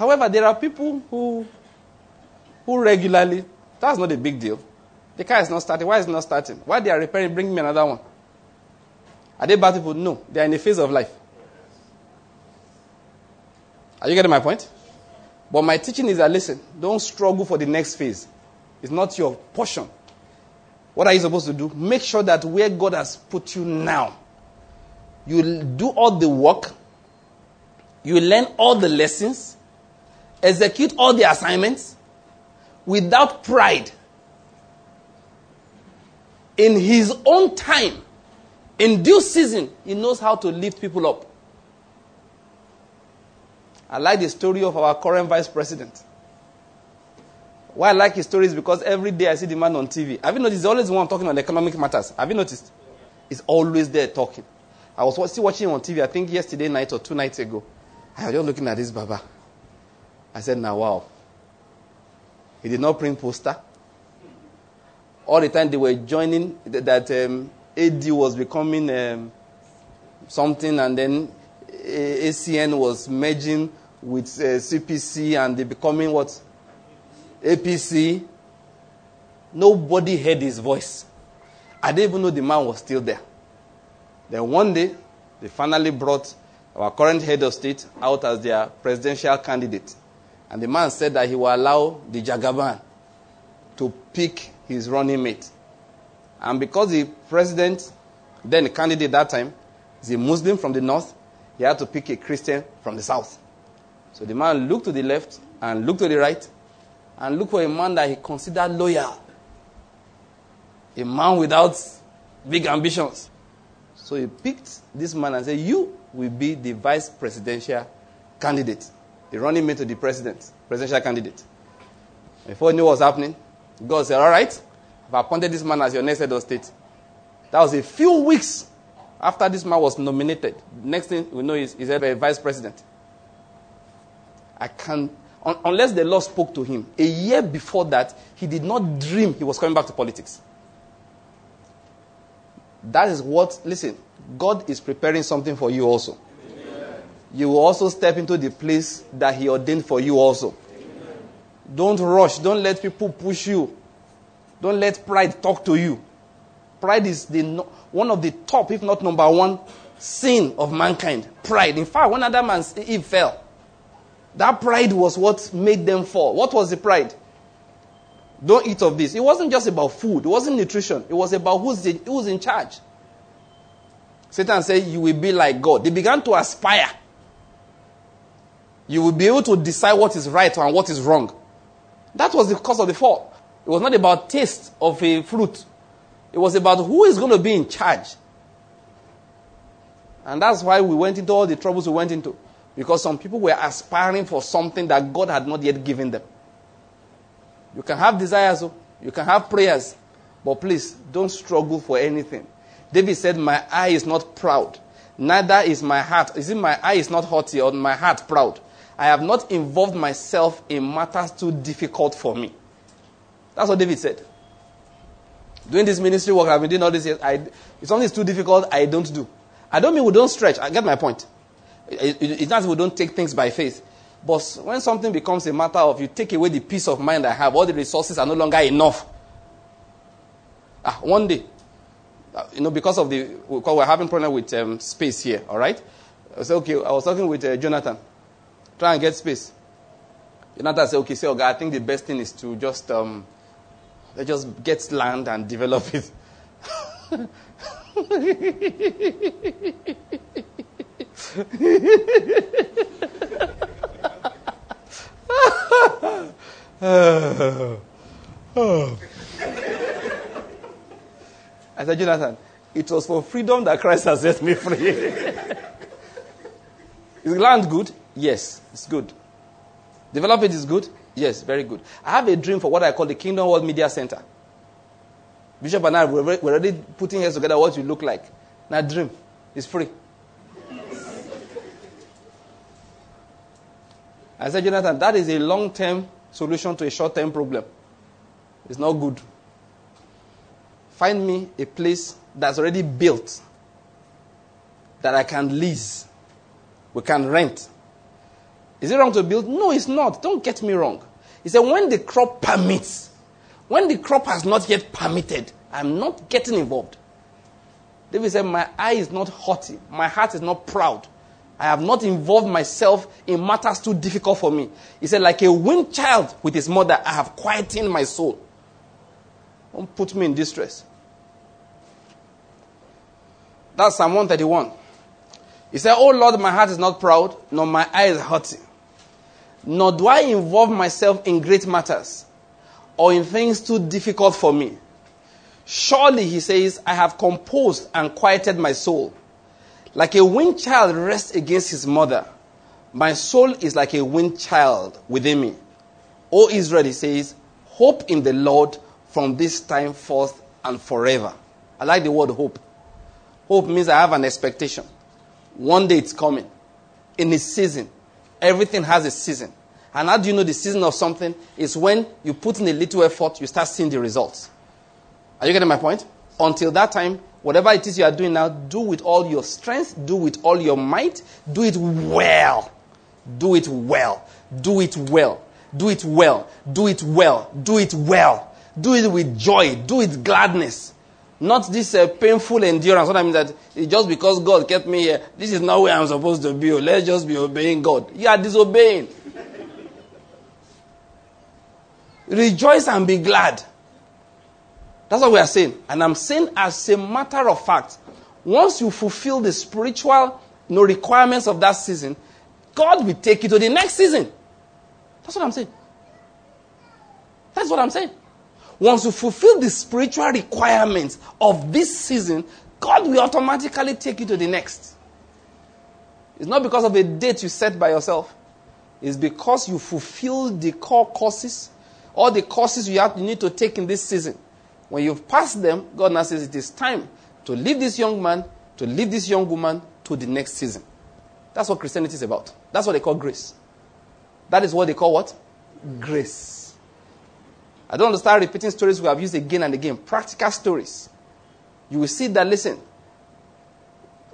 However, there are people who, who regularly, that's not a big deal. The car is not starting. Why is it not starting? Why they are repairing, bring me another one. Are they bad people? No. They are in a phase of life. Are you getting my point? But my teaching is that listen, don't struggle for the next phase. It's not your portion. What are you supposed to do? Make sure that where God has put you now, you do all the work, you learn all the lessons, execute all the assignments without pride. In his own time, in due season, he knows how to lift people up. I like the story of our current vice president. Why I like his story is because every day I see the man on TV. Have you noticed? He's always the one talking on economic matters. Have you noticed? He's always there talking. I was still watching him on TV, I think yesterday night or two nights ago. I was just looking at this Baba. I said, now wow. He did not print poster. All the time they were joining that um, AD was becoming um, something and then ACN was merging with uh, CPC and they becoming what? APC. Nobody heard his voice. I didn't even know the man was still there. Then one day, they finally brought our current head of state out as their presidential candidate. And the man said that he will allow the Jagaban to pick his running mate. And because the president, then the candidate that time, is a Muslim from the north, he had to pick a Christian from the south. So the man looked to the left and looked to the right and looked for a man that he considered loyal. A man without big ambitions. So he picked this man and said, You will be the vice presidential candidate, the running mate to the president, presidential candidate. Before he knew what was happening, God said, All right, I've appointed this man as your next head of state. That was a few weeks after this man was nominated, next thing we know is he's a vice president. I can, un, unless the Lord spoke to him, a year before that, he did not dream he was coming back to politics. That is what, listen, God is preparing something for you also. You will also step into the place that He ordained for you also. Amen. Don't rush. Don't let people push you. Don't let pride talk to you. Pride is the, one of the top, if not number one, sin of mankind. Pride. In fact, when Adam and Eve fell, that pride was what made them fall. What was the pride? Don't eat of this. It wasn't just about food, it wasn't nutrition, it was about who's, the, who's in charge. Satan said, You will be like God. They began to aspire. You will be able to decide what is right and what is wrong. That was the cause of the fall. It was not about taste of a fruit. It was about who is going to be in charge. And that's why we went into all the troubles we went into. Because some people were aspiring for something that God had not yet given them. You can have desires, oh. you can have prayers, but please don't struggle for anything. David said, My eye is not proud, neither is my heart. Is it my eye is not haughty or my heart proud? I have not involved myself in matters too difficult for me. That's what David said. Doing this ministry work, I've been doing all this years. I, if something is too difficult, I don't do. I don't mean we don't stretch. I get my point. it's not that we don't take things by faith. But when something becomes a matter of you take away the peace of mind I have, all the resources are no longer enough. Ah, one day, uh, you know, because of the, because we're having problem with um, space here, all right? I okay, I was talking with uh, Jonathan, try and get space. Jonathan said, okay, say, okay, I think the best thing is to just um, just get land and develop it. I said, Jonathan, it was for freedom that Christ has set me free. is land good? Yes, it's good. Develop it is good? Yes, very good. I have a dream for what I call the Kingdom World Media Center. Bishop and I we're already putting heads together what you look like. Now, dream is free. I said, Jonathan, that is a long term solution to a short term problem. It's not good. Find me a place that's already built that I can lease, we can rent, Is it wrong to build? No, it's not. Don't get me wrong. He said, when the crop permits, when the crop has not yet permitted, I'm not getting involved. David said, My eye is not haughty, my heart is not proud. I have not involved myself in matters too difficult for me. He said, Like a weaned child with his mother, I have quietened my soul. Don't put me in distress. That's Psalm 131. He said, Oh Lord, my heart is not proud, nor my eye is haughty. Nor do I involve myself in great matters or in things too difficult for me. Surely, he says, I have composed and quieted my soul. Like a weaned child rests against his mother, my soul is like a weaned child within me. O Israel, he says, hope in the Lord from this time forth and forever. I like the word hope. Hope means I have an expectation. One day it's coming. In its season. Everything has a season. And how do you know the season of something? Is when you put in a little effort, you start seeing the results. Are you getting my point? Until that time, whatever it is you are doing now, do with all your strength, do with all your might, do it well. Do it well. Do it well. Do it well. Do it well. Do it well. Do it with joy. Do it gladness. Not this uh, painful endurance. What I mean that just because God kept me here. This is not where I'm supposed to be. Let's just be obeying God. You are disobeying. Rejoice and be glad. That's what we are saying. And I'm saying as a matter of fact, once you fulfill the spiritual you know, requirements of that season, God will take you to the next season. That's what I'm saying. That's what I'm saying. Once you fulfill the spiritual requirements of this season, God will automatically take you to the next. It's not because of a date you set by yourself. It's because you fulfill the core courses, all the courses you, have, you need to take in this season. When you've passed them, God now says it is time to leave this young man, to leave this young woman to the next season. That's what Christianity is about. That's what they call grace. That is what they call what? Grace. I don't understand repeating stories we have used again and again. Practical stories. You will see that, listen,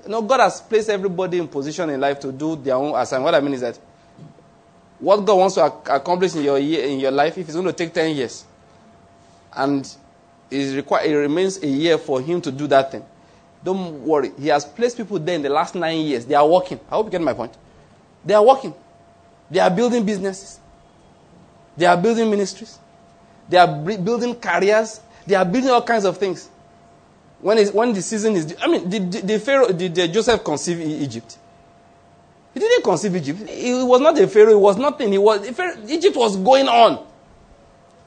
you know, God has placed everybody in position in life to do their own assignment. What I mean is that what God wants to accomplish in your, year, in your life, if it's going to take 10 years, and required, it remains a year for him to do that thing. Don't worry. He has placed people there in the last nine years. They are working. I hope you get my point. They are working. They are building businesses. They are building ministries. They are building careers. They are building all kinds of things. When, is, when the season is, I mean, did, did, Pharaoh, did, did Joseph conceive Egypt? He didn't conceive Egypt. He was not a Pharaoh. It was nothing. He was, Egypt was going on.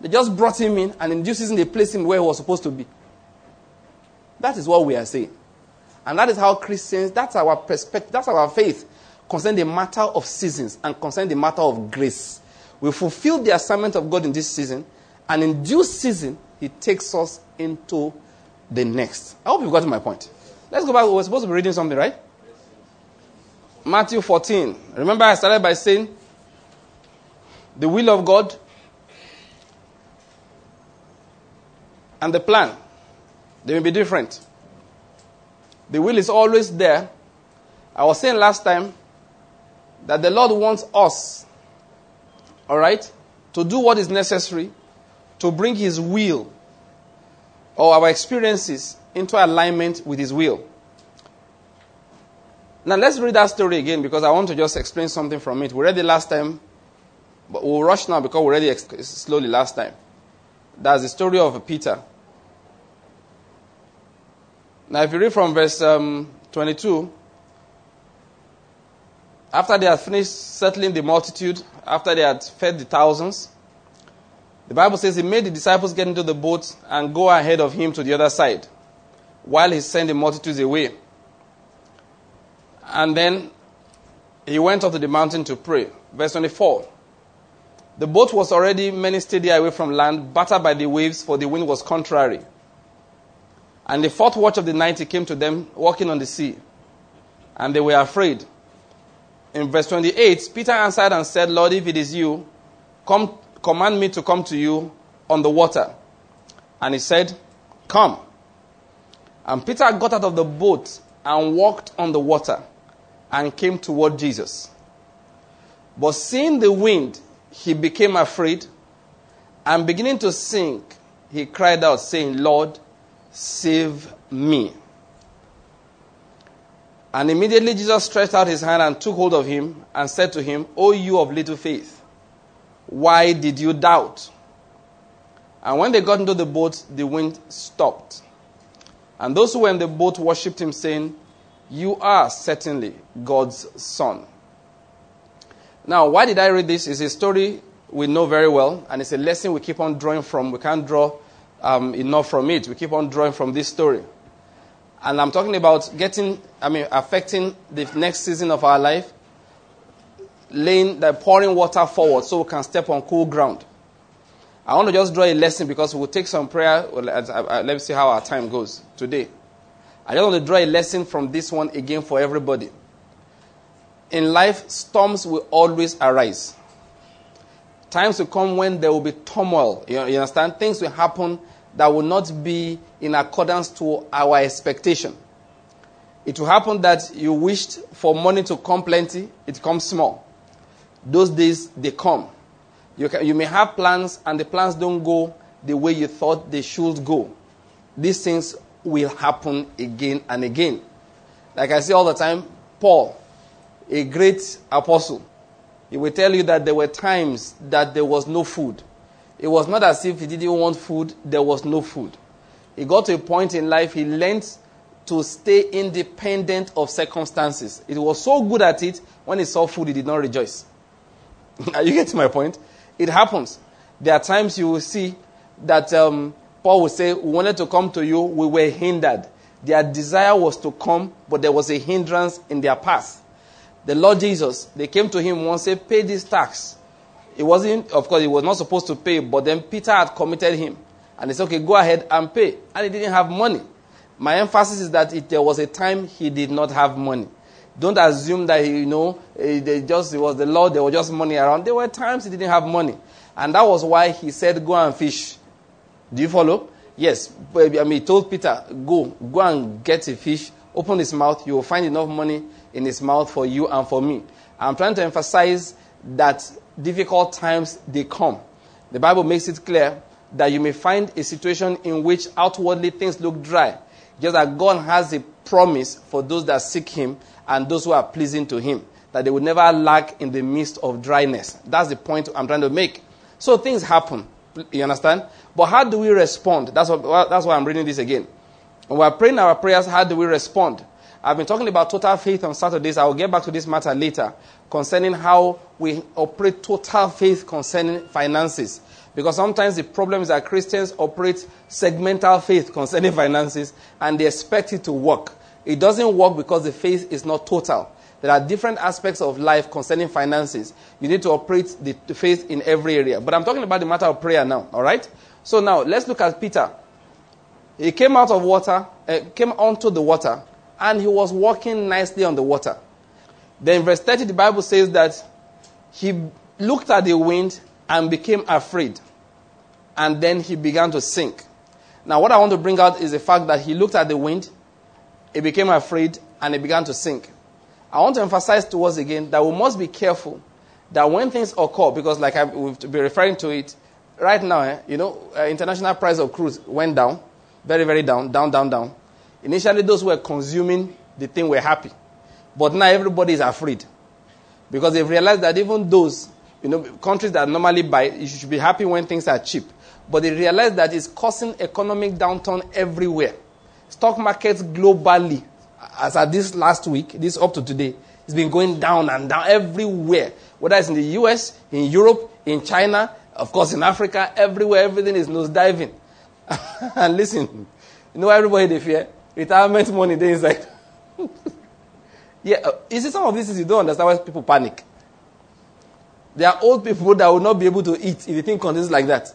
They just brought him in, and in due season, they placed him where he was supposed to be. That is what we are saying. And that is how Christians, that's our perspective, that's our faith concerning the matter of seasons and concerning the matter of grace. We fulfill the assignment of God in this season, and in due season, He takes us into the next. I hope you've got my point. Let's go back. We're supposed to be reading something, right? Matthew 14. Remember, I started by saying the will of God and the plan, they may be different. The will is always there. I was saying last time that the Lord wants us, all right, to do what is necessary to bring His will or our experiences into alignment with His will. Now let's read that story again because I want to just explain something from it. We read it last time, but we'll rush now because we read it slowly last time. That's the story of Peter. Now, if you read from verse um, 22, after they had finished settling the multitude, after they had fed the thousands, the Bible says he made the disciples get into the boat and go ahead of him to the other side while he sent the multitudes away. And then he went up to the mountain to pray. Verse 24. The boat was already many stadia away from land, battered by the waves, for the wind was contrary. And the fourth watch of the night he came to them walking on the sea. And they were afraid. In verse 28, Peter answered and said, Lord, if it is you, come, command me to come to you on the water. And he said, Come. And Peter got out of the boat and walked on the water and came toward Jesus. But seeing the wind, he became afraid and beginning to sink, he cried out, saying, Lord, save me. And immediately Jesus stretched out his hand and took hold of him and said to him, O you of little faith, why did you doubt? And when they got into the boat, the wind stopped. And those who were in the boat worshipped him, saying, You are certainly God's son. Now, why did I read this? It's a story we know very well, and it's a lesson we keep on drawing from. We can't draw um, enough from it. We keep on drawing from this story. And I'm talking about getting, I mean, affecting the next season of our life, laying the pouring water forward so we can step on cool ground. I want to just draw a lesson because we'll take some prayer. Uh, uh, let me see how our time goes today. I just want to draw a lesson from this one again for everybody. In life, storms will always arise. Times will come when there will be turmoil. You, understand? Things will happen that will not be in accordance to our expectation. It will happen that you wished for money to come plenty, it comes small. Those days, they come. You, can, you may have plans, and the plans don't go the way you thought they should go. These things will happen again and again. Like I say all the time, Paul, a great apostle, he will tell you that there were times that there was no food. It was not as if he didn't want food, there was no food. He got to a point in life he learned to stay independent of circumstances. It was so good at it, when he saw food, he did not rejoice. Are you getting my point? It happens. There are times you will see that um, Paul will say, We wanted to come to you, we were hindered. Their desire was to come, but there was a hindrance in their path the Lord Jesus, they came to him once, said, Pay this tax. It wasn't, of course, he was not supposed to pay, but then Peter had committed him. And he said, Okay, go ahead and pay. And he didn't have money. My emphasis is that it, there was a time he did not have money. Don't assume that he, you know, eh, they just, it was the Lord, there was just money around. There were times he didn't have money. And that was why he said, Go and fish. Do you follow? Yes. I mean, he told Peter, Go, go and get a fish, open his mouth, you will find enough money in his mouth for you and for me. I'm trying to emphasize that difficult times they come. The Bible makes it clear that you may find a situation in which outwardly things look dry, just that God has a promise for those that seek Him and those who are pleasing to Him, that they will never lack in the midst of dryness. That's the point I'm trying to make. So things happen. You understand? But how do we respond? That's, what, that's why I'm reading this again. When we're praying our prayers, how do we respond? I've been talking about total faith on Saturdays. I will get back to this matter later concerning how we operate total faith concerning finances. Because sometimes the problem is that Christians operate segmental faith concerning finances and they expect it to work. It doesn't work because the faith is not total. There are different aspects of life concerning finances. You need to operate the faith in every area. But I'm talking about the matter of prayer now, all right? So now let's look at Peter. He came out of water, uh, came onto the water, and he was walking nicely on the water. Then, verse 30, the Bible says that he looked at the wind and became afraid. And then he began to sink. Now, what I want to bring out is the fact that he looked at the wind, he became afraid, and he began to sink. I want to emphasize to us again that we must be careful that when things occur, because like I, we've been referring to it, right now, eh, you know, uh, international price of crude went down, very, very down, down, down, down. Initially, those who were consuming the thing were happy. But now everybody is afraid. Because they've realized that even those, you know, countries that normally buy, you should be happy when things are cheap. But they realize that it's causing economic downturn everywhere. Stock markets globally, as at this last week, this up to today, it's been going down and down everywhere. Whether it's in the US, in Europe, in China, of course in Africa, everywhere, everything is nosediving. and listen, you know everybody they fear? retirement money there inside. yeah, uh, you see, some of these things you don't understand why people panic. There are old people that will not be able to eat if the thing continues like that.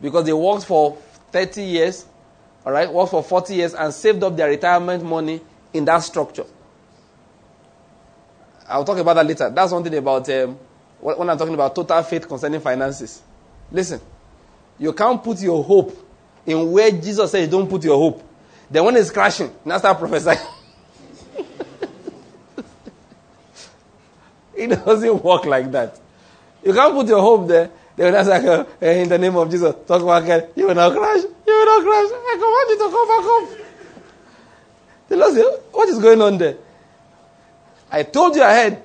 Because they worked for 30 years, all right, worked for 40 years and saved up their retirement money in that structure. I'll talk about that later. That's one thing about um, when I'm talking about total faith concerning finances. Listen, you can't put your hope in where Jesus says don't put your hope. Then when it's crashing, now start prophesying. it doesn't work like that. You can't put your hope there. They will not say, in the name of Jesus, talk about it. You will not crash. Not crash. I command you to come back home. The Lord said, what is going on there? I told you ahead.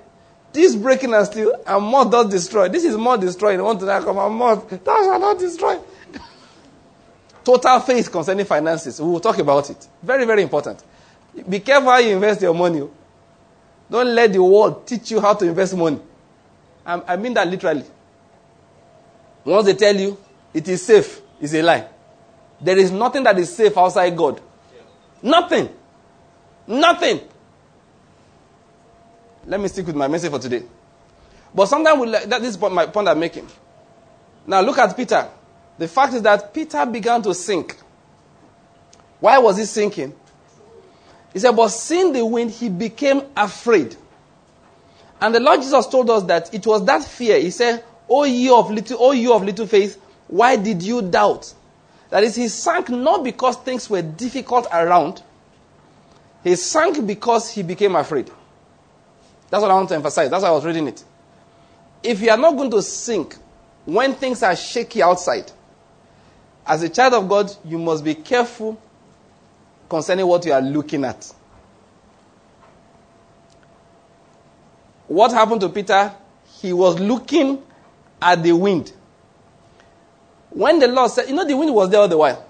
This breaking and steal and more does destroy. This is more destroying. Want to come and more. That shall not destroy. Total faith concerning finances. We will talk about it. Very, very important. Be careful how you invest your money. Don't let the world teach you how to invest money. I mean that literally. Once they tell you it is safe, it's a lie. There is nothing that is safe outside God. Nothing. Nothing. Let me stick with my message for today. But sometimes we, that this is my point I'm making. Now look at Peter. The fact is that Peter began to sink. Why was he sinking? He said, but seeing the wind, he became afraid. And the Lord Jesus told us that it was that fear. He said, oh, O you of little, oh, O you of little faith, why did you doubt? That is, he sank not because things were difficult around. He sank because he became afraid. That's what I want to emphasize. That's why I was reading it. If you are not going to sink when things are shaky outside, as a child of God, you must be careful concerning what you are looking at. What happened to Peter? He was looking at the wind. When the Lord said, you know, the wind was there all the while.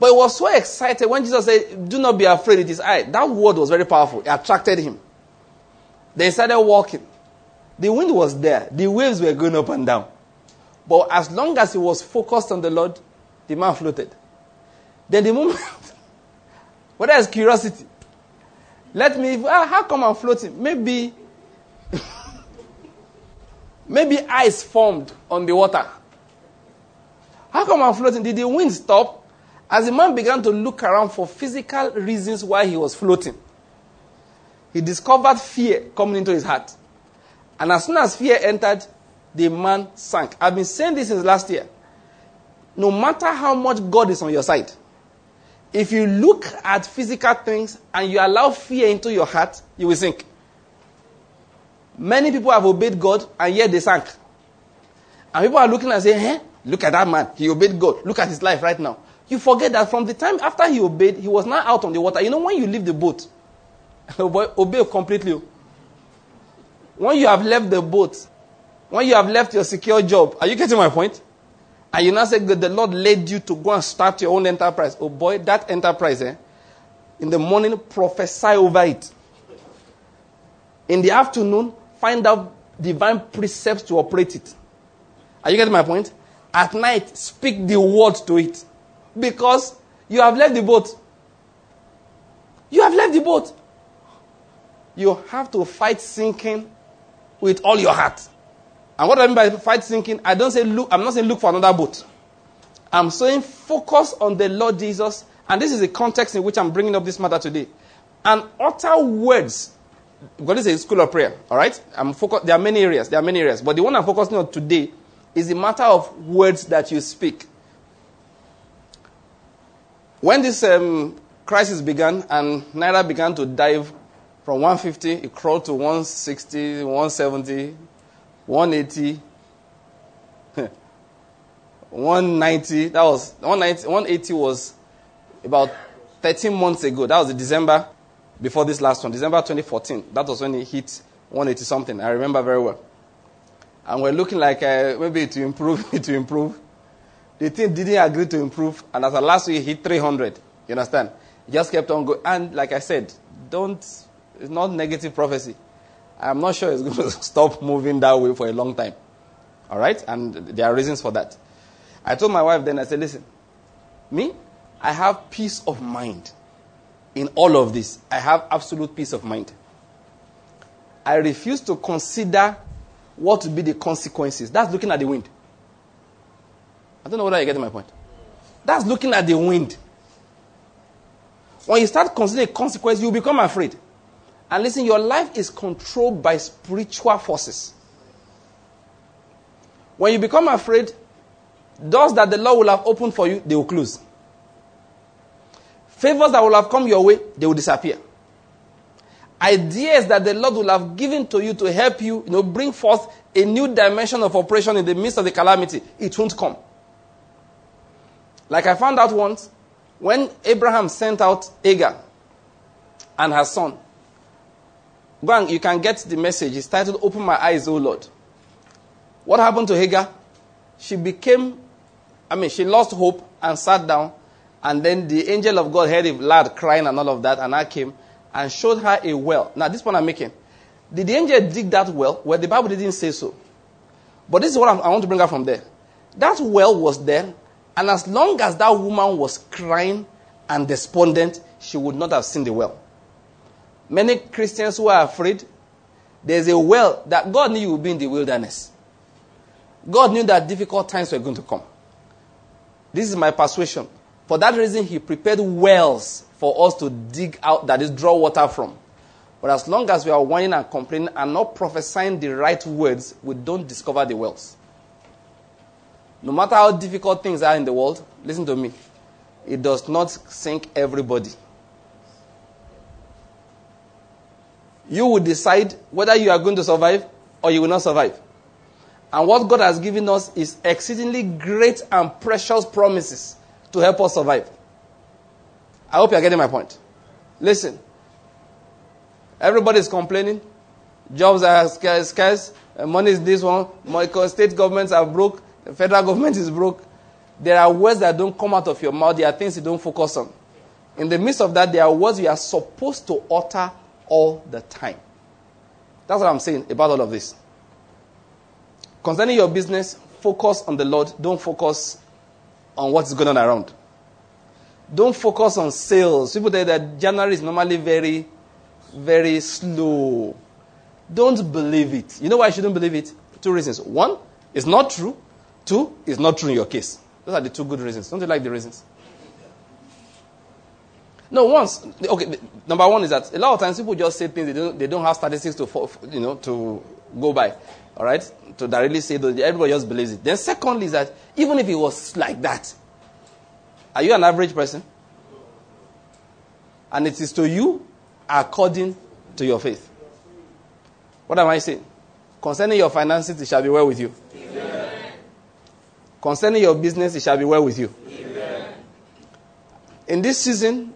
But he was so excited when Jesus said, Do not be afraid, it is I. That word was very powerful. It attracted him. They started walking. The wind was there, the waves were going up and down. But as long as he was focused on the Lord, the man floated. Then the moment, what is curiosity? Let me, ah, how come I'm floating? Maybe, maybe ice formed on the water. How come I'm floating? Did the wind stop? As the man began to look around for physical reasons why he was floating, he discovered fear coming into his heart. And as soon as fear entered, the man sank. I've been saying this since last year. No matter how much God is on your side, if you look at physical things and you allow fear into your heart, you will sink. Many people have obeyed God and yet they sank. And people are looking and saying, eh? Look at that man. He obeyed God. Look at his life right now. You forget that from the time after he obeyed, he was now out on the water. You know, when you leave the boat, obey completely. When you have left the boat, when you have left your secure job, are you getting my point? And you now say, that the Lord led you to go and start your own enterprise. Oh boy, that enterprise, eh? In the morning, prophesy over it. In the afternoon, find out divine precepts to operate it. Are you getting my point? At night, speak the word to it. Because you have left the boat. You have left the boat. You have to fight sinking with all your heart. And what I mean by fight sinking, I don't say look, I'm not saying look for another boat. I'm saying focus on the Lord Jesus. And this is the context in which I'm bringing up this matter today. And utter words. God is a school of prayer, all right? I'm focused. There are many areas. There are many areas. But the one I'm focusing on today is a matter of words that you speak. When this um, crisis began and Naira began to dive from 150, it crawled to 160, 170, 180, 190. That was 190, 180 was about 13 months ago. That was the December before this last one, December 2014. That was when it hit 180 something. I remember very well. And we're looking like uh, maybe to improve, to improve. The thing didn't agree to improve, and as a last week, he hit 300. You understand? It just kept on going. And like I said, don't, it's not negative prophecy. I'm not sure it's going to stop moving that way for a long time. All right? And there are reasons for that. I told my wife then, I said, listen, me, I have peace of mind in all of this. I have absolute peace of mind. I refuse to consider what would be the consequences. That's looking at the wind. I don't know whether you get my point. That's looking at the wind. When you start considering consequences, you become afraid. And listen, your life is controlled by spiritual forces. When you become afraid, doors that the Lord will have opened for you, they will close. Favors that will have come your way, they will disappear. Ideas that the Lord will have given to you to help you, you know, bring forth a new dimension of operation in the midst of the calamity, it won't come. Like I found out once, when Abraham sent out Hagar and her son, go and you can get the message. It's titled Open My Eyes, O Lord. What happened to Hagar? She became, I mean, she lost hope and sat down. And then the angel of God heard a lad crying and all of that, and I came and showed her a well. Now, this point I'm making. Did the angel dig that well? Well, the Bible didn't say so. But this is what i want to bring out from there. That well was there, and as long as that woman was crying and despondent, she would not have seen the well. Many Christians who are afraid, there's a well that God knew you would be in the wilderness. God knew that difficult times were going to come. This is my persuasion. For that reason, He prepared wells for us to dig out, that is, draw water from. But as long as we are whining and complaining and not prophesying the right words, we don't discover the wells. No matter how difficult things are in the world, listen to me, it does not sink everybody. You will decide whether you are going to survive or you will not survive. And what God has given us is exceedingly great and precious promises to help us survive. I hope you are getting my point. Listen, everybody is complaining. Jobs are scarce. Uh, money is this one. State governments are broke. The federal government is broke. There are words that don't come out of your mouth. There are things you don't focus on. In the midst of that, there are words you are supposed to utter all the time. That's what I'm saying about all of this. Concerning your business, focus on the Lord. Don't focus on what's going on around. Don't focus on sales. People say that January is normally very, very slow. Don't believe it. You know why you shouldn't believe it? Two reasons. One, it's not true. Two, it's not true in your case. Those are the two good reasons. Don't you like the reasons? No, once, okay, number one is that a lot of times people just say things they don't, they don't have statistics to, you know, to go by. All right? To directly say that everybody just believes it. Then secondly is that even if it was like that, are you an average person? And it is to you according to your faith. What am I saying? Concerning your finances, it shall be well with you. Concerning your business, it shall be well with you. Amen. In this season,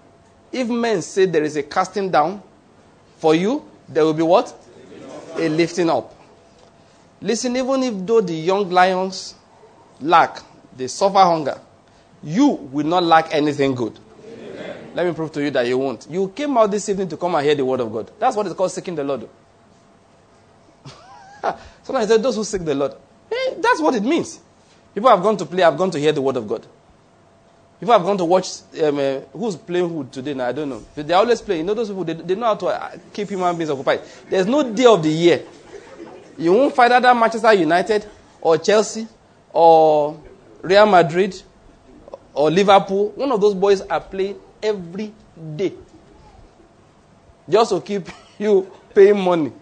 if men say there is a casting down, for you, there will be what? A lifting up. Listen, even if though the young lions lack, they suffer hunger, you will not lack anything good. Amen. Let me prove to you that you won't. You came out this evening to come and hear the word of God. That's what it's called seeking the Lord. Sometimes those who seek the Lord. Hey, that's what it means. People have gone to play, have gone to hear the word of God. People have gone to watch um, uh, who's playing who today now, I don't know. They always play. You know those people, they, they know how to uh, keep human beings occupied. There's no day of the year. You won't find either Manchester United or Chelsea or Real Madrid or Liverpool. One of those boys are playing every day. Just to keep you paying money.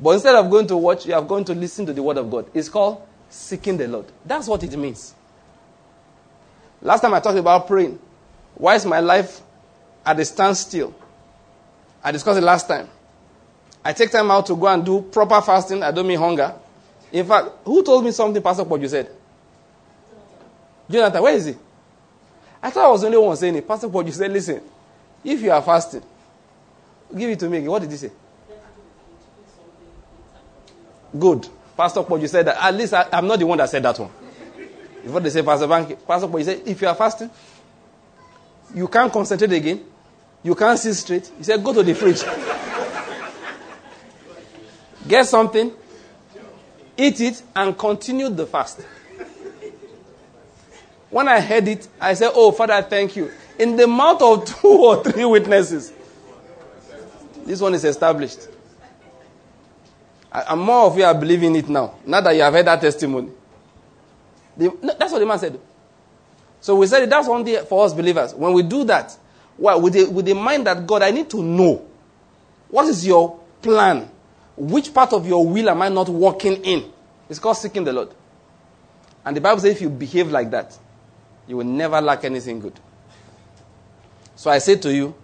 But instead of going to watch, you are going to listen to the word of God. It's called seeking the Lord. That's what it means. Last time I talked about praying. Why is my life at a standstill? I discussed it last time. I take time out to go and do proper fasting. I don't mean hunger. In fact, who told me something Pastor What you said? Jonathan, where is he? I thought I was the only one saying it. Pastor What you said, listen, if you are fasting, give it to me. What did he say? Good. Pastor Paul, you said that. At least I, am not the one that said that one. Before they say, Pastor Bank, Pastor Paul, you said, if you are fasting, you can't concentrate again. You can't see straight. He said, go to the fridge. Get something, eat it, and continue the fast. When I heard it, I said, Oh, Father, thank you. In the mouth of two or three witnesses, this one is established. And more of you are believing it now. Now that you have heard that testimony. The, that's what the man said. So we said that's one thing for us believers. When we do that, well, with the, with the mind that God, I need to know what is your plan? Which part of your will am I not walking in? It's called seeking the Lord. And the Bible says if you behave like that, you will never lack anything good. So I say to you,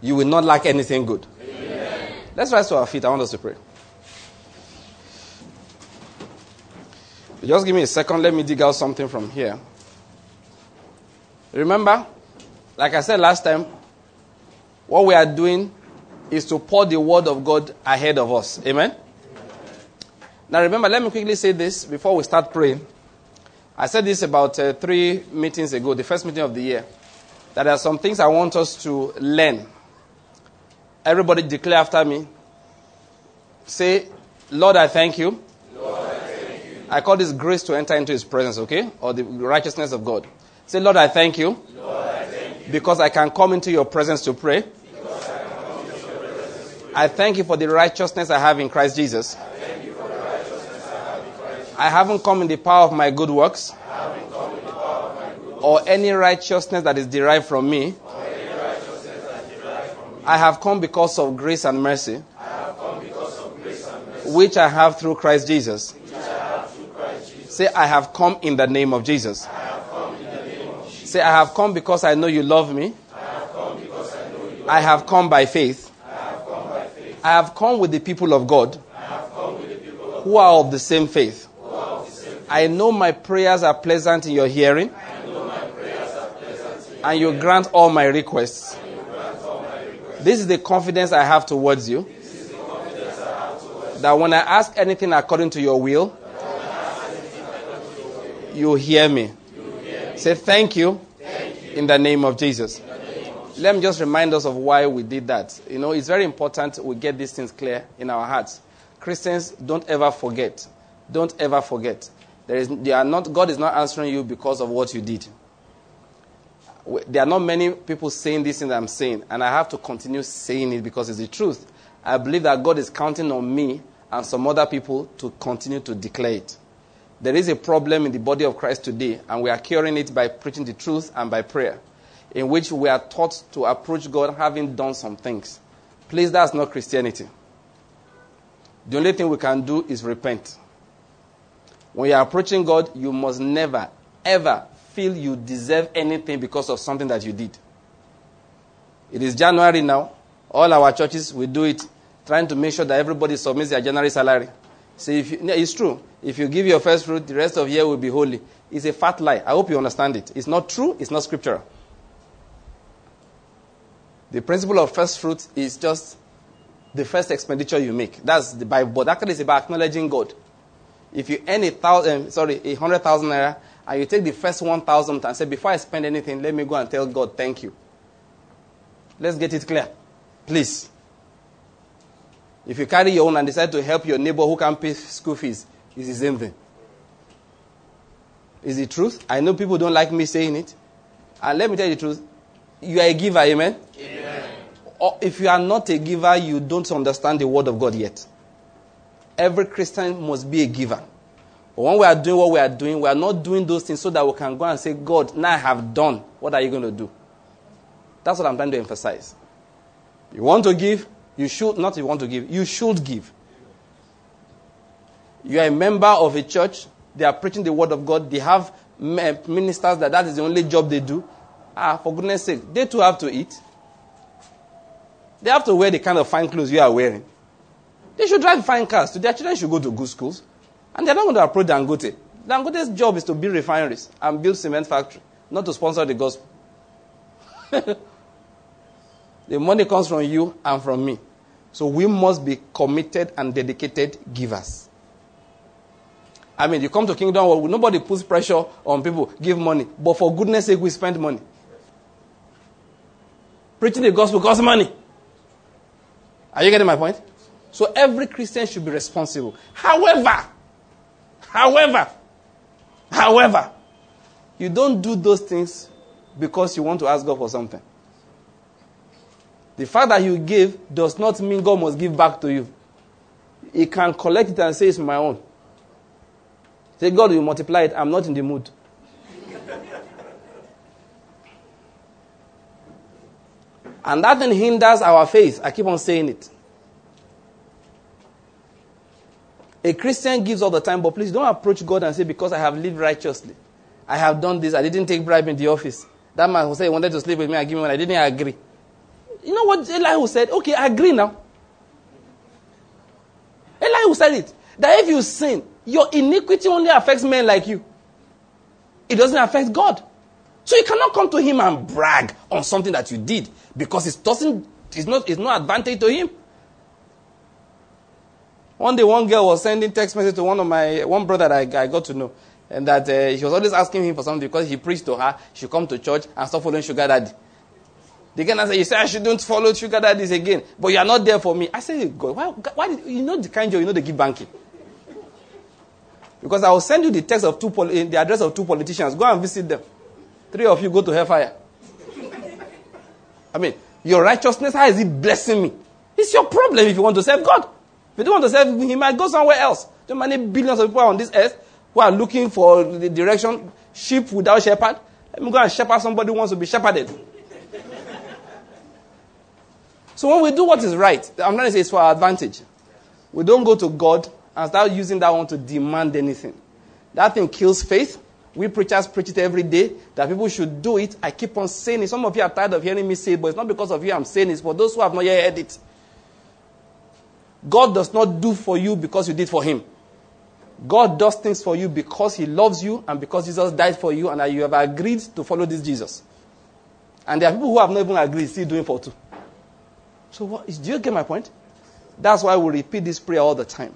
You will not lack anything good. Amen. Let's rise to our feet. I want us to pray. Just give me a second. Let me dig out something from here. Remember, like I said last time, what we are doing is to pour the word of God ahead of us. Amen? Now remember, let me quickly say this before we start praying. I said this about uh, three meetings ago, the first meeting of the year, that there are some things I want us to learn. Everybody declare after me. Say, Lord, I thank you. Lord, I, thank you. I call this grace to enter into his presence, okay? Or the righteousness of God. Say, Lord, I thank you. Lord, I thank you. Because I can come into your presence to pray. I thank you for the righteousness I have in Christ Jesus. I haven't come in the power of my good works or any righteousness that is derived from me. I have come because of grace and mercy, which I have through Christ Jesus. Say, I have come in the name of Jesus. Say, I have come because I know you love me. I have come by faith. I have come with the people of God who are of the same faith. I know my prayers are pleasant in your hearing. And you grant all my requests. This is the confidence I have towards you. That when I ask anything according to your will, you hear me. Say thank you in the name of Jesus. Let me just remind us of why we did that. You know, it's very important we get these things clear in our hearts. Christians, don't ever forget. Don't ever forget. There is, they are not, God is not answering you because of what you did. There are not many people saying this thing that I'm saying, and I have to continue saying it because it's the truth. I believe that God is counting on me and some other people to continue to declare it. There is a problem in the body of Christ today, and we are curing it by preaching the truth and by prayer, in which we are taught to approach God having done some things. Please, that's not Christianity. The only thing we can do is repent. When you are approaching God, you must never, ever feel you deserve anything because of something that you did. It is January now. All our churches, we do it, trying to make sure that everybody submits their January salary. So if you, it's true. If you give your first fruit, the rest of the year will be holy. It's a fat lie. I hope you understand it. It's not true. It's not scriptural. The principle of first fruit is just the first expenditure you make. That's the Bible. But it's about acknowledging God. If you earn a thousand, sorry, a hundred thousand naira, and you take the first one thousand and say, before I spend anything, let me go and tell God, thank you. Let's get it clear, please. If you carry your own and decide to help your neighbor who can't pay school fees, it's the same thing. Is the truth? I know people don't like me saying it. And let me tell you the truth. You are a giver, amen? Amen. Or if you are not a giver, you don't understand the word of God yet. Every Christian must be a giver. When we are doing what we are doing, we are not doing those things so that we can go and say, God, now I have done. What are you going to do? That's what I'm trying to emphasize. You want to give, you should, not you want to give, you should give. You are a member of a church, they are preaching the word of God, they have ministers that that is the only job they do. Ah, for goodness sake, they too have to eat. They have to wear the kind of fine clothes you are wearing. They should drive fine cars. Their children should go to good schools. And they're not going to approach Dangote. Dangote's job is to build refineries and build cement factory, not to sponsor the gospel. the money comes from you and from me. So we must be committed and dedicated givers. I mean, you come to kingdom world, nobody puts pressure on people, give money. But for goodness sake, we spend money. Preaching the gospel costs money. Are you getting my point? So every Christian should be responsible. However, however, however, you don't do those things because you want to ask God for something. The fact that you give does not mean God must give back to you. He can collect it and say it's my own. Say, God will multiply it. I'm not in the mood. and that then hinders our faith. I keep on saying it. A Christian gives all the time, but please don't approach God and say, Because I have lived righteously, I have done this, I didn't take bribe in the office. That man who said he wanted to sleep with me and give me money, I didn't agree. You know what Elihu said? Okay, I agree now. Elihu said it. That if you sin, your iniquity only affects men like you. It doesn't affect God. So you cannot come to him and brag on something that you did because it doesn't, it's not, it's not advantage to him. One day, one girl was sending text message to one of my, one brother that I, I got to know. And that uh, she was always asking him for something because he preached to her. She come to church and stop following sugar daddy. The girl said, you say I shouldn't follow sugar daddies again, but you are not there for me. I said, God, why, why did, you know the kind of, you know the give banking. Because I will send you the text of two, the address of two politicians. Go and visit them. Three of you go to hellfire. I mean, your righteousness, how is it blessing me? It's your problem if you want to serve God. If you don't want to serve Him, He might go somewhere else. There are many billions of people on this earth who are looking for the direction, sheep without shepherd. Let me go and shepherd somebody who wants to be shepherded. so when we do what is right, I'm trying to say it's for our advantage. We don't go to God and start using that one to demand anything. That thing kills faith. We preachers preach it every day that people should do it. I keep on saying it. Some of you are tired of hearing me say it, but it's not because of you I'm saying it. It's for those who have not yet heard it. God does not do for you because you did for Him. God does things for you because He loves you and because Jesus died for you and that you have agreed to follow this Jesus. And there are people who have not even agreed, still doing for two. So, what is, do you get my point? That's why we repeat this prayer all the time.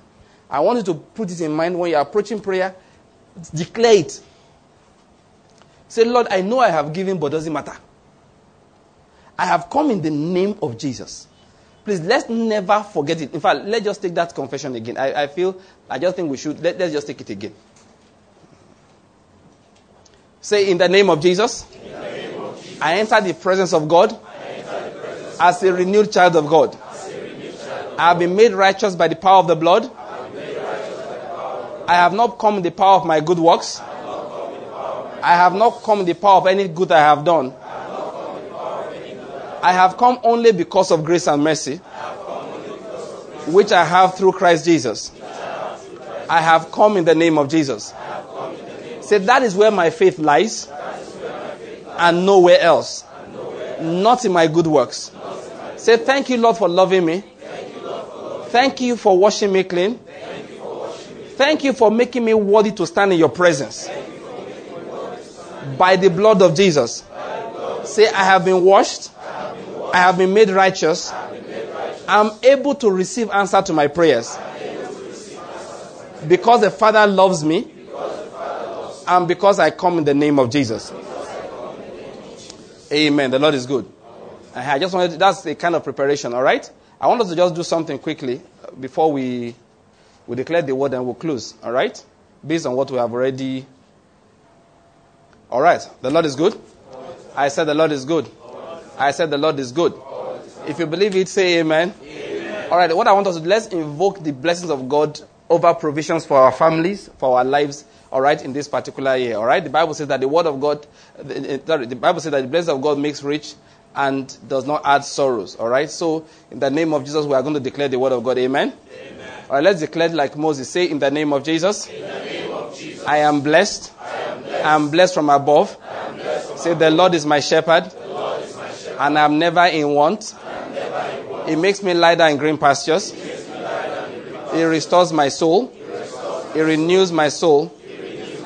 I want you to put it in mind when you're approaching prayer, declare it. Say, Lord, I know I have given, but doesn't matter. I have come in the name of Jesus. Please, let's never forget it. In fact, let's just take that confession again. I, I feel, I just think we should, let, us just take it again. Say, in the name of Jesus, name of Jesus I enter the presence of God as a renewed child of God. I have been made righteous by the power of the blood. I have not come in the power of my good works. I have not come in the power of any good I have done. I have come only because of grace and mercy, which I have through Christ Jesus. I have come in the name of Jesus. Say, that is where my faith lies, and nowhere else. Not in my good works. Say, thank you, Lord, for loving me. Thank you for washing me clean. Thank you for making me worthy to stand in your presence. By the blood of Jesus. Say, I have been washed. I have been made righteous. I'm able to receive answer to my prayers. Because the Father loves me. And because I come in the name of Jesus. Amen. The Lord is good. Uh-huh. I just wanted, that's a kind of preparation, all right? I want us to just do something quickly before we, we declare the word and we'll close, all right? Based on what we have already. All right. The Lord is good. I said the Lord is good. I said the Lord is good. If you believe it, say amen. amen. All right. What I want us to do, let's invoke the blessings of God over provisions for our families, for our lives, all right, in this particular year. All right. The Bible says that the word of God, the, the Bible says that the blessing of God makes rich and does not add sorrows. All right. So, in the name of Jesus, we are going to declare the word of God. Amen. Amen. All right. Let's declare like Moses. Say, in the name of Jesus, name of Jesus I am blessed. I am blessed. I am blessed from above. Blessed from Say, the Lord is my shepherd, the Lord is my shepherd. And I am never in want. I am never in want. He makes me lie down in green pastures. It restores my soul. It renews my soul.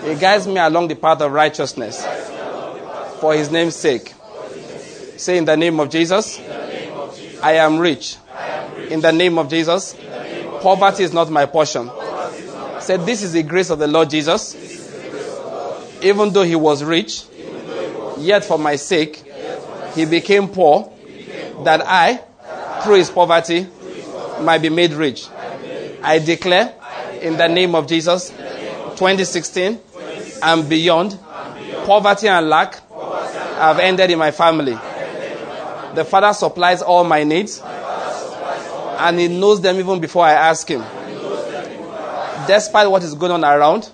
It guides me along the path of righteousness for his name's sake. Say in the name of Jesus, I am rich. In the name of Jesus, poverty is not my portion. Say, this is the grace of the Lord Jesus. Even though he was rich, yet for my sake, he became poor, that I, through his poverty, might be made rich. I declare in the name of Jesus, 2016 and beyond, poverty and lack have ended in my family. The Father supplies all my needs, and He knows them even before I ask Him. Despite what is going on around,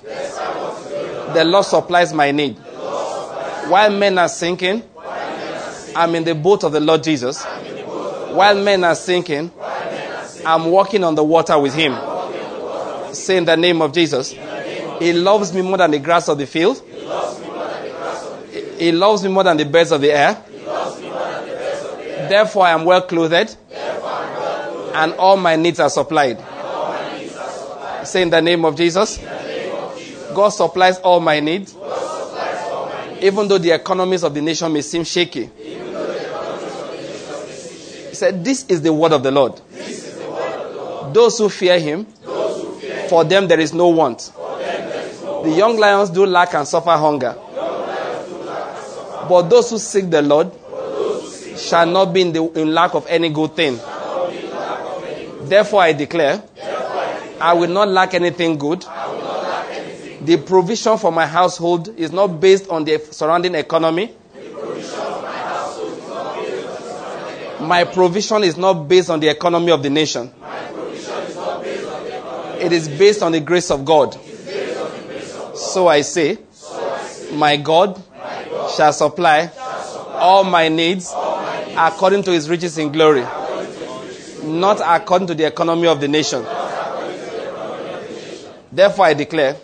the Lord supplies my need. While men are sinking, I'm in the boat of the Lord Jesus. While men are sinking, I'm walking on the water with Him. Say in the name of Jesus. He loves me more than the grass of the field. He loves me more than the birds of the air. Therefore, I am well clothed, and all my needs are supplied. Say in the name of Jesus. God supplies all my needs, even though the economies of the nation may seem shaky. Said, This is the word of the Lord. Those who fear him, for them there is no want. The young lions do lack and suffer hunger. But those who seek the Lord shall not be in, the, in lack of any good thing. Therefore, I declare, I will not lack anything good. The provision for my household is not based on the surrounding economy. My provision is not based on the economy of the nation. It is based on the grace of God. So I say, my God shall supply all my needs according to his riches in glory, not according to the economy of the nation. Therefore, I declare,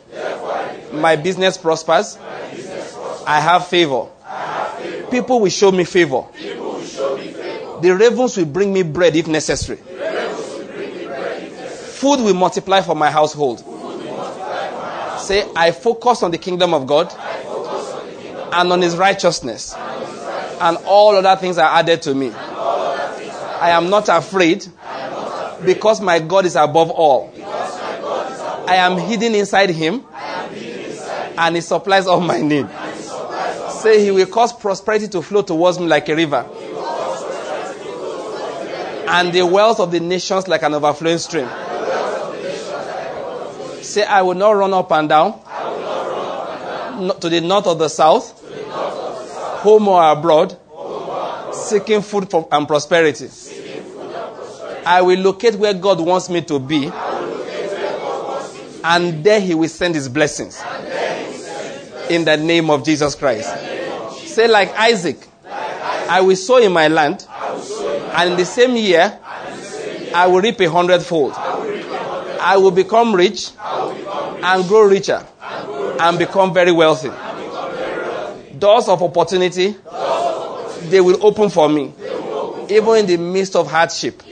my business prospers. I have favor. People will show me favor. The ravens will bring me bread if necessary. Food will multiply for my household. Say, I focus on the kingdom of God and on his righteousness, and all other things are added to me. I am not afraid because my God is above all. I am hidden inside him and he supplies all my need. Say he will cause prosperity to flow towards me like a river. And the wealth of the nations like an overflowing stream. Say, I will not run up and down to the north or the south, home or abroad, seeking food and prosperity. I will locate where God wants me to be, and there He will send His blessings. In the name of Jesus Christ. Say, like Isaac, I will sow in my land, and in the same year, I will reap a hundredfold. I will become rich and grow richer and become very wealthy. Doors of opportunity, they will open for me, even in the midst of hardship.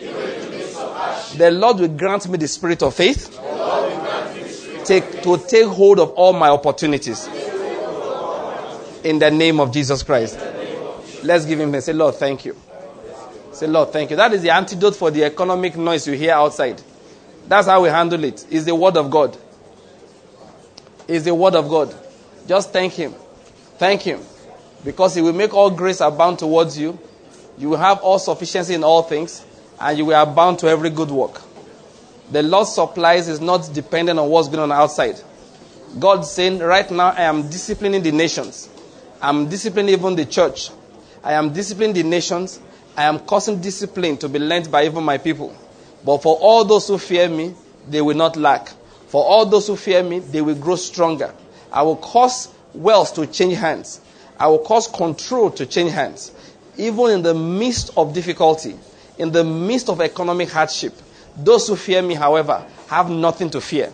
The Lord will grant me the spirit of faith take, to take hold of all my opportunities. In the name of Jesus Christ. Let's give him a say, Lord, thank you. Say, Lord, thank you. That is the antidote for the economic noise you hear outside. That's how we handle it. It's the word of God. It's the word of God. Just thank him. Thank him. Because he will make all grace abound towards you. You will have all sufficiency in all things, and you will abound to every good work. The Lord's supplies is not dependent on what's going on outside. God's saying, right now, I am disciplining the nations. I'm disciplining even the church. I am disciplining the nations. I am causing discipline to be learned by even my people. But for all those who fear me, they will not lack. For all those who fear me, they will grow stronger. I will cause wealth to change hands. I will cause control to change hands. Even in the midst of difficulty, in the midst of economic hardship, those who fear me, however, have nothing to fear.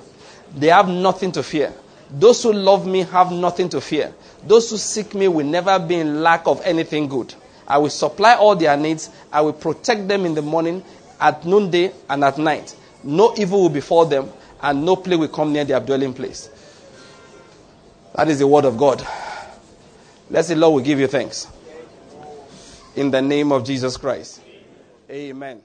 They have nothing to fear. Those who love me have nothing to fear. Those who seek me will never be in lack of anything good. I will supply all their needs. I will protect them in the morning, at noonday, and at night. No evil will befall them, and no plague will come near their dwelling place. That is the word of God. Let's say, Lord, we give you thanks. In the name of Jesus Christ. Amen.